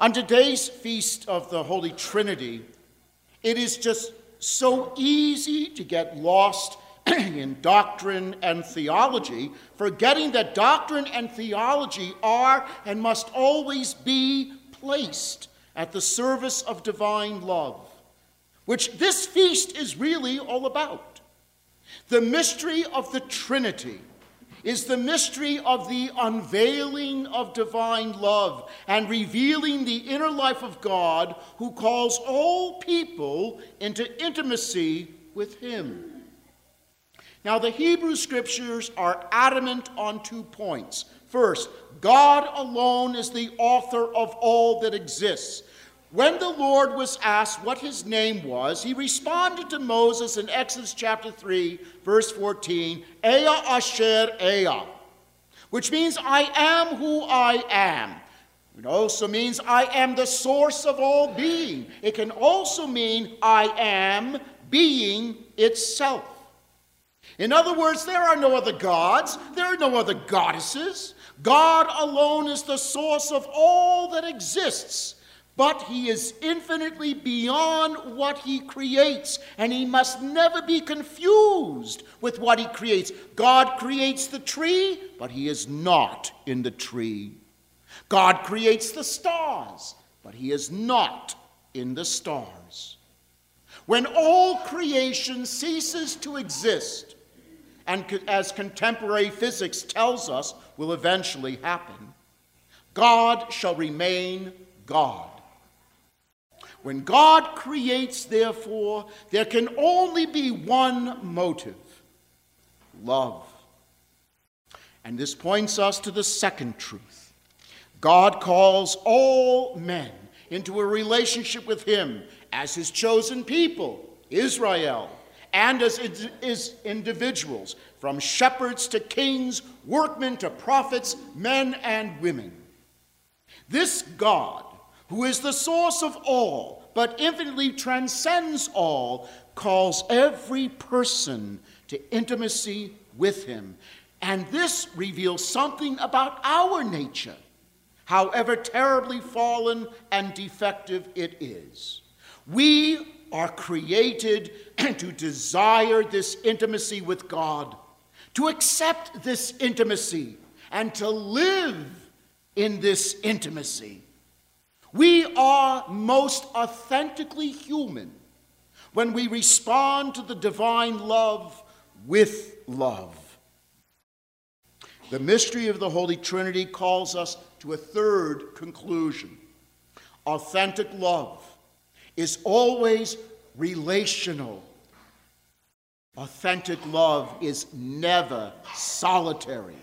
On today's feast of the Holy Trinity, it is just so easy to get lost in doctrine and theology, forgetting that doctrine and theology are and must always be placed at the service of divine love, which this feast is really all about. The mystery of the Trinity is the mystery of the unveiling of divine love and revealing the inner life of God who calls all people into intimacy with Him. Now, the Hebrew scriptures are adamant on two points. First, God alone is the author of all that exists. When the Lord was asked what his name was, he responded to Moses in Exodus chapter 3, verse 14, Ehyeh Asher Ehyeh, which means I am who I am. It also means I am the source of all being. It can also mean I am being itself. In other words, there are no other gods, there are no other goddesses. God alone is the source of all that exists but he is infinitely beyond what he creates, and he must never be confused with what he creates. God creates the tree, but he is not in the tree. God creates the stars, but he is not in the stars. When all creation ceases to exist, and as contemporary physics tells us will eventually happen, God shall remain God. When God creates, therefore, there can only be one motive love. And this points us to the second truth God calls all men into a relationship with Him as His chosen people, Israel, and as individuals, from shepherds to kings, workmen to prophets, men and women. This God who is the source of all, but infinitely transcends all, calls every person to intimacy with him. And this reveals something about our nature, however terribly fallen and defective it is. We are created to desire this intimacy with God, to accept this intimacy, and to live in this intimacy. We are most authentically human when we respond to the divine love with love. The mystery of the Holy Trinity calls us to a third conclusion. Authentic love is always relational. Authentic love is never solitary.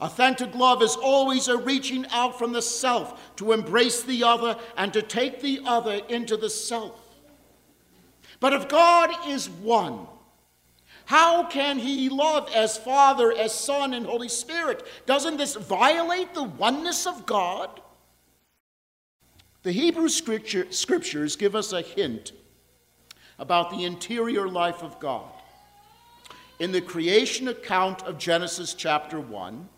Authentic love is always a reaching out from the self to embrace the other and to take the other into the self. But if God is one, how can he love as Father, as Son, and Holy Spirit? Doesn't this violate the oneness of God? The Hebrew scripture, scriptures give us a hint about the interior life of God. In the creation account of Genesis chapter 1,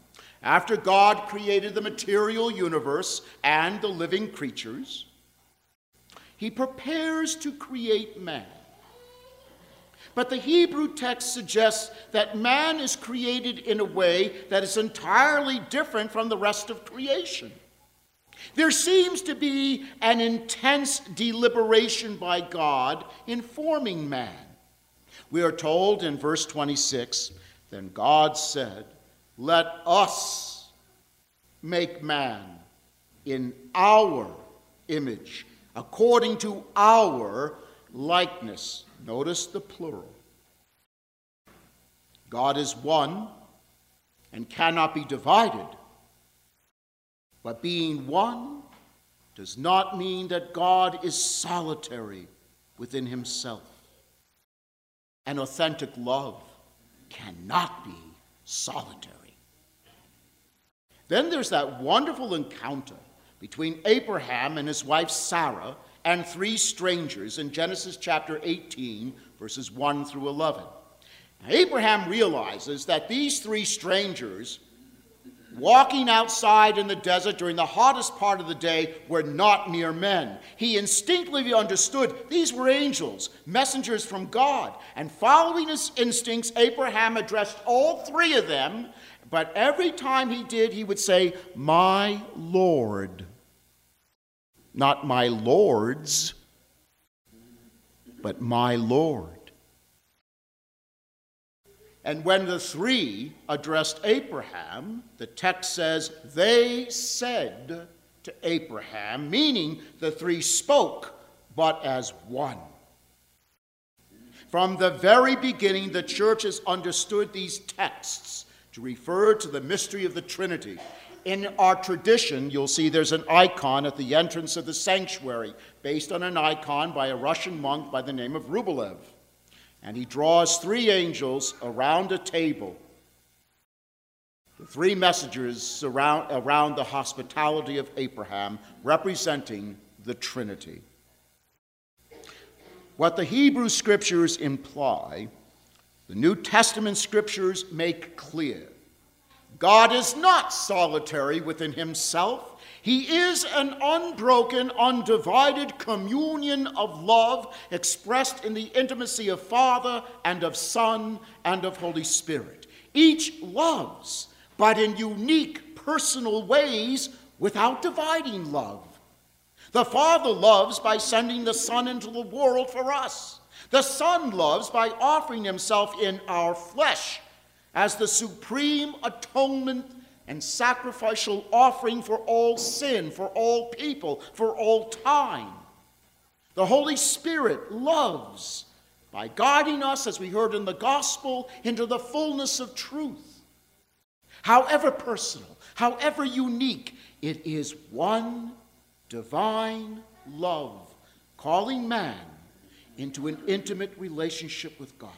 after God created the material universe and the living creatures, he prepares to create man. But the Hebrew text suggests that man is created in a way that is entirely different from the rest of creation. There seems to be an intense deliberation by God in forming man. We are told in verse 26 Then God said, let us make man in our image, according to our likeness. Notice the plural. God is one and cannot be divided. But being one does not mean that God is solitary within himself. An authentic love cannot be solitary. Then there's that wonderful encounter between Abraham and his wife Sarah and three strangers in Genesis chapter 18, verses 1 through 11. Now, Abraham realizes that these three strangers walking outside in the desert during the hottest part of the day were not mere men. He instinctively understood these were angels, messengers from God. And following his instincts, Abraham addressed all three of them, but every time he did, he would say, My Lord. Not my lords, but my Lord. And when the three addressed Abraham, the text says, they said to Abraham, meaning the three spoke, but as one. From the very beginning, the church has understood these texts to refer to the mystery of the Trinity. In our tradition, you'll see there's an icon at the entrance of the sanctuary, based on an icon by a Russian monk by the name of Rublev and he draws three angels around a table. The three messengers surround, around the hospitality of Abraham, representing the Trinity. What the Hebrew scriptures imply, the New Testament scriptures make clear. God is not solitary within himself. He is an unbroken, undivided communion of love expressed in the intimacy of Father and of Son and of Holy Spirit. Each loves, but in unique personal ways without dividing love. The Father loves by sending the Son into the world for us. The Son loves by offering himself in our flesh as the supreme atonement and sacrificial offering for all sin, for all people, for all time. The Holy Spirit loves by guiding us, as we heard in the gospel, into the fullness of truth. However personal, however unique, it is one divine love calling man into an intimate relationship with God.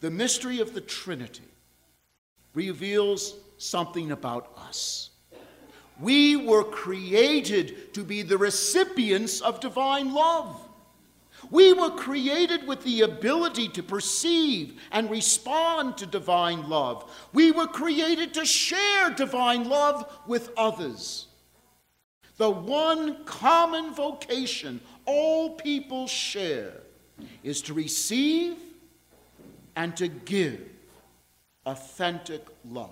The mystery of the Trinity reveals something about us. We were created to be the recipients of divine love. We were created with the ability to perceive and respond to divine love. We were created to share divine love with others. The one common vocation all people share is to receive and to give authentic love.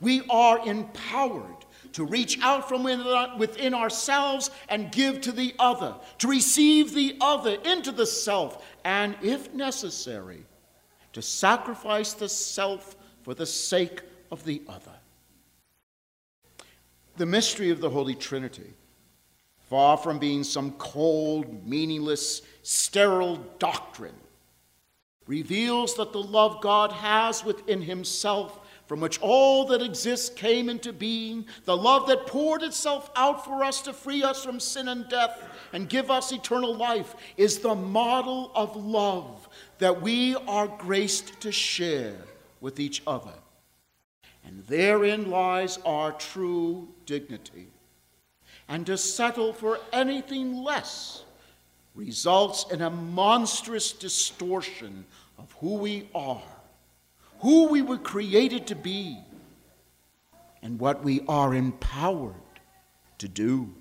We are empowered to reach out from within ourselves and give to the other, to receive the other into the self, and if necessary, to sacrifice the self for the sake of the other. The mystery of the Holy Trinity, far from being some cold, meaningless, sterile doctrine, reveals that the love God has within himself, from which all that exists came into being, the love that poured itself out for us to free us from sin and death and give us eternal life, is the model of love that we are graced to share with each other. And therein lies our true dignity. And to settle for anything less results in a monstrous distortion of who we are, who we were created to be, and what we are empowered to do.